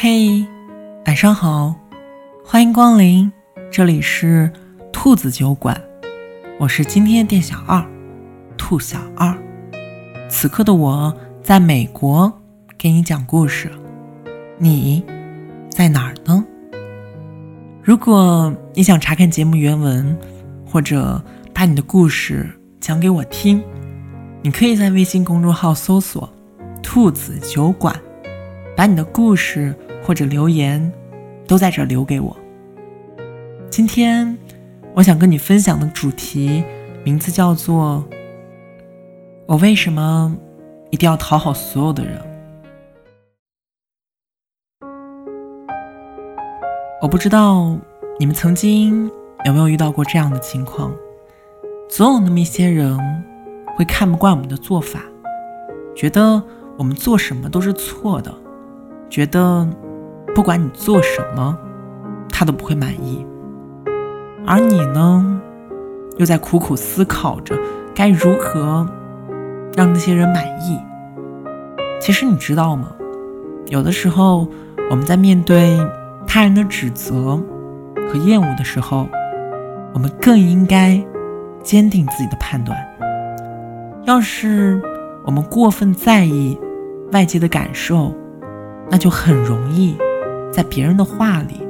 嘿，晚上好，欢迎光临，这里是兔子酒馆，我是今天的店小二，兔小二。此刻的我在美国给你讲故事，你在哪儿呢？如果你想查看节目原文，或者把你的故事讲给我听，你可以在微信公众号搜索“兔子酒馆”，把你的故事。或者留言，都在这留给我。今天我想跟你分享的主题名字叫做“我为什么一定要讨好所有的人”。我不知道你们曾经有没有遇到过这样的情况：总有那么一些人会看不惯我们的做法，觉得我们做什么都是错的，觉得。不管你做什么，他都不会满意。而你呢，又在苦苦思考着该如何让那些人满意。其实你知道吗？有的时候我们在面对他人的指责和厌恶的时候，我们更应该坚定自己的判断。要是我们过分在意外界的感受，那就很容易。在别人的话里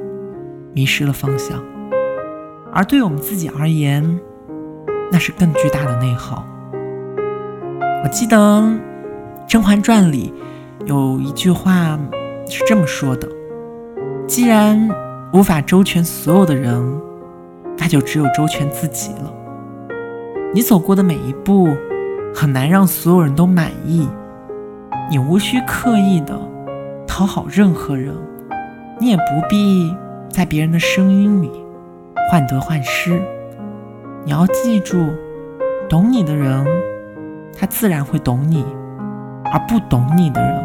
迷失了方向，而对我们自己而言，那是更巨大的内耗。我记得《甄嬛传》里有一句话是这么说的：“既然无法周全所有的人，那就只有周全自己了。你走过的每一步，很难让所有人都满意。你无需刻意的讨好任何人。”你也不必在别人的声音里患得患失。你要记住，懂你的人，他自然会懂你；而不懂你的人，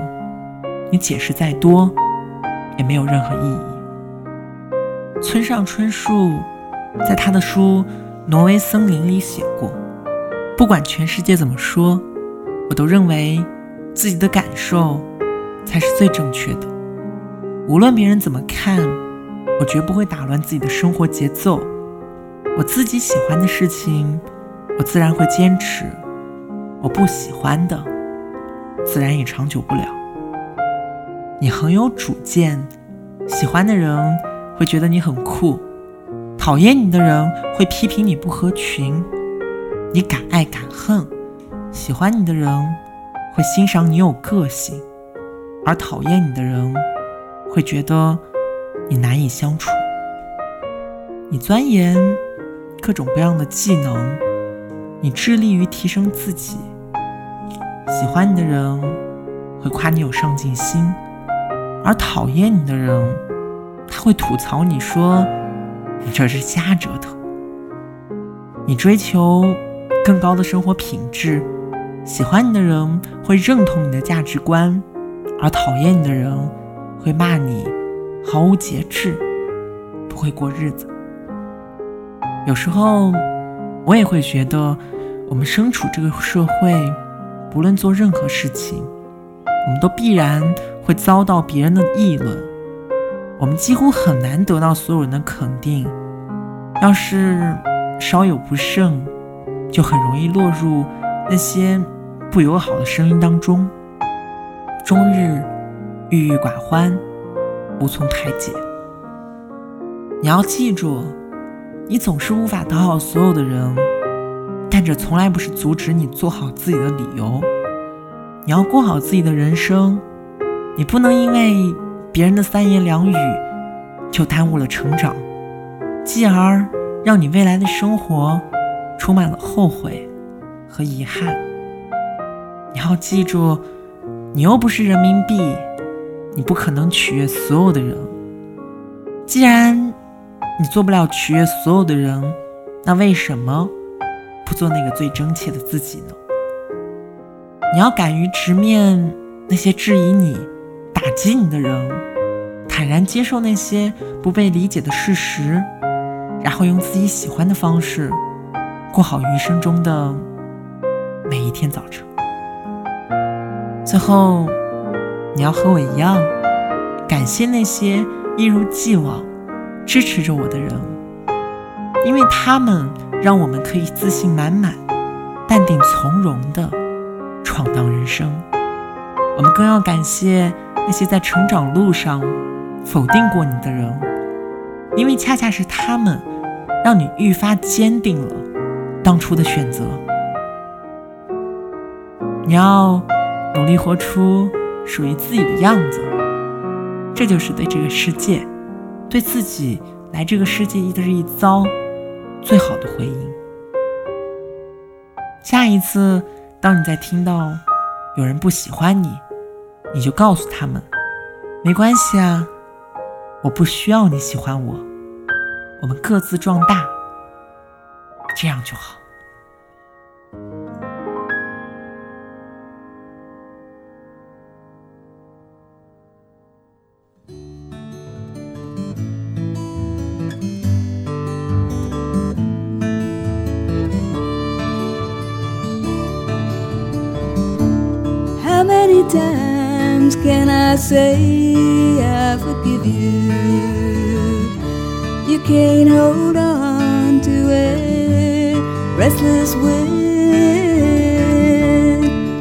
你解释再多也没有任何意义。村上春树在他的书《挪威森林》里写过：“不管全世界怎么说，我都认为自己的感受才是最正确的。”无论别人怎么看，我绝不会打乱自己的生活节奏。我自己喜欢的事情，我自然会坚持；我不喜欢的，自然也长久不了。你很有主见，喜欢的人会觉得你很酷，讨厌你的人会批评你不合群。你敢爱敢恨，喜欢你的人会欣赏你有个性，而讨厌你的人。会觉得你难以相处，你钻研各种各样的技能，你致力于提升自己。喜欢你的人会夸你有上进心，而讨厌你的人，他会吐槽你说你这是瞎折腾。你追求更高的生活品质，喜欢你的人会认同你的价值观，而讨厌你的人。会骂你毫无节制，不会过日子。有时候我也会觉得，我们身处这个社会，不论做任何事情，我们都必然会遭到别人的议论。我们几乎很难得到所有人的肯定。要是稍有不慎，就很容易落入那些不友好的声音当中，终日。郁郁寡欢，无从排解。你要记住，你总是无法讨好所有的人，但这从来不是阻止你做好自己的理由。你要过好自己的人生，你不能因为别人的三言两语就耽误了成长，继而让你未来的生活充满了后悔和遗憾。你要记住，你又不是人民币。你不可能取悦所有的人。既然你做不了取悦所有的人，那为什么不做那个最真切的自己呢？你要敢于直面那些质疑你、打击你的人，坦然接受那些不被理解的事实，然后用自己喜欢的方式过好余生中的每一天早晨。最后。你要和我一样，感谢那些一如既往支持着我的人，因为他们让我们可以自信满满、淡定从容地闯荡人生。我们更要感谢那些在成长路上否定过你的人，因为恰恰是他们让你愈发坚定了当初的选择。你要努力活出属于自己的样子，这就是对这个世界、对自己来这个世界一日一遭最好的回应。下一次，当你在听到有人不喜欢你，你就告诉他们，没关系啊，我不需要你喜欢我，我们各自壮大，这样就好。Times can I say I forgive you? You can't hold on to a restless wind.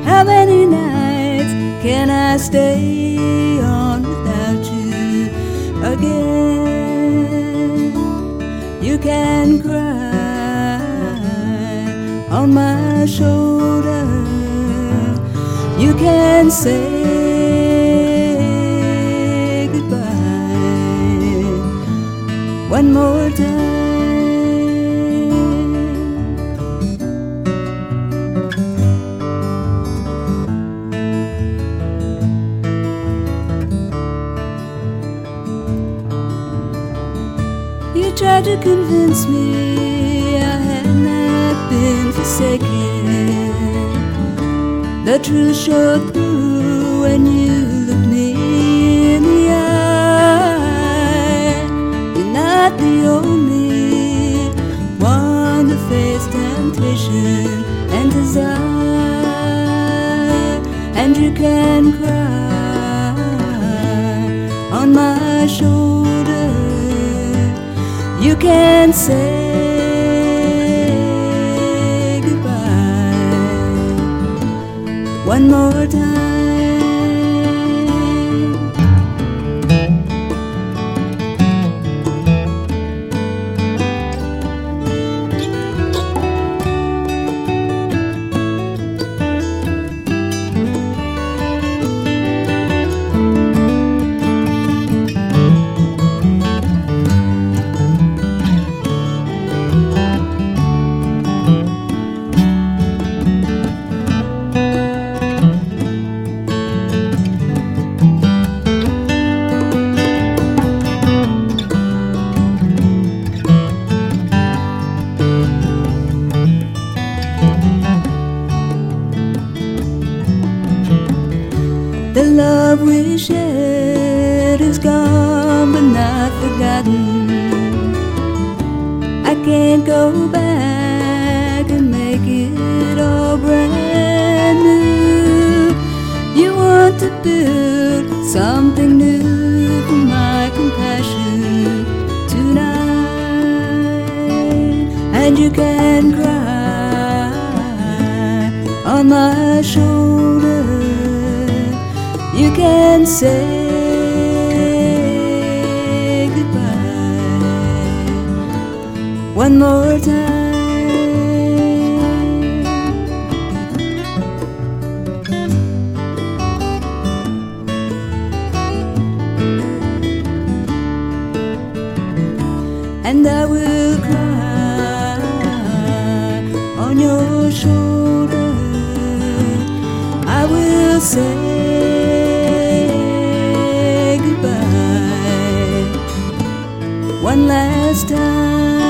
How many nights can I stay on without you again? You can cry on my shoulder can say goodbye one more time. You tried to convince me I had not been forsaken. The truth showed through when you looked me in the eye. You're not the only one to face temptation and desire, and you can cry on my shoulder. You can say. One more time. Forgotten. I can't go back and make it all brand new. You want to build something new for my compassion tonight, and you can cry on my shoulder you can say one more time. And I will cry on your shoulder. I will say goodbye one last time.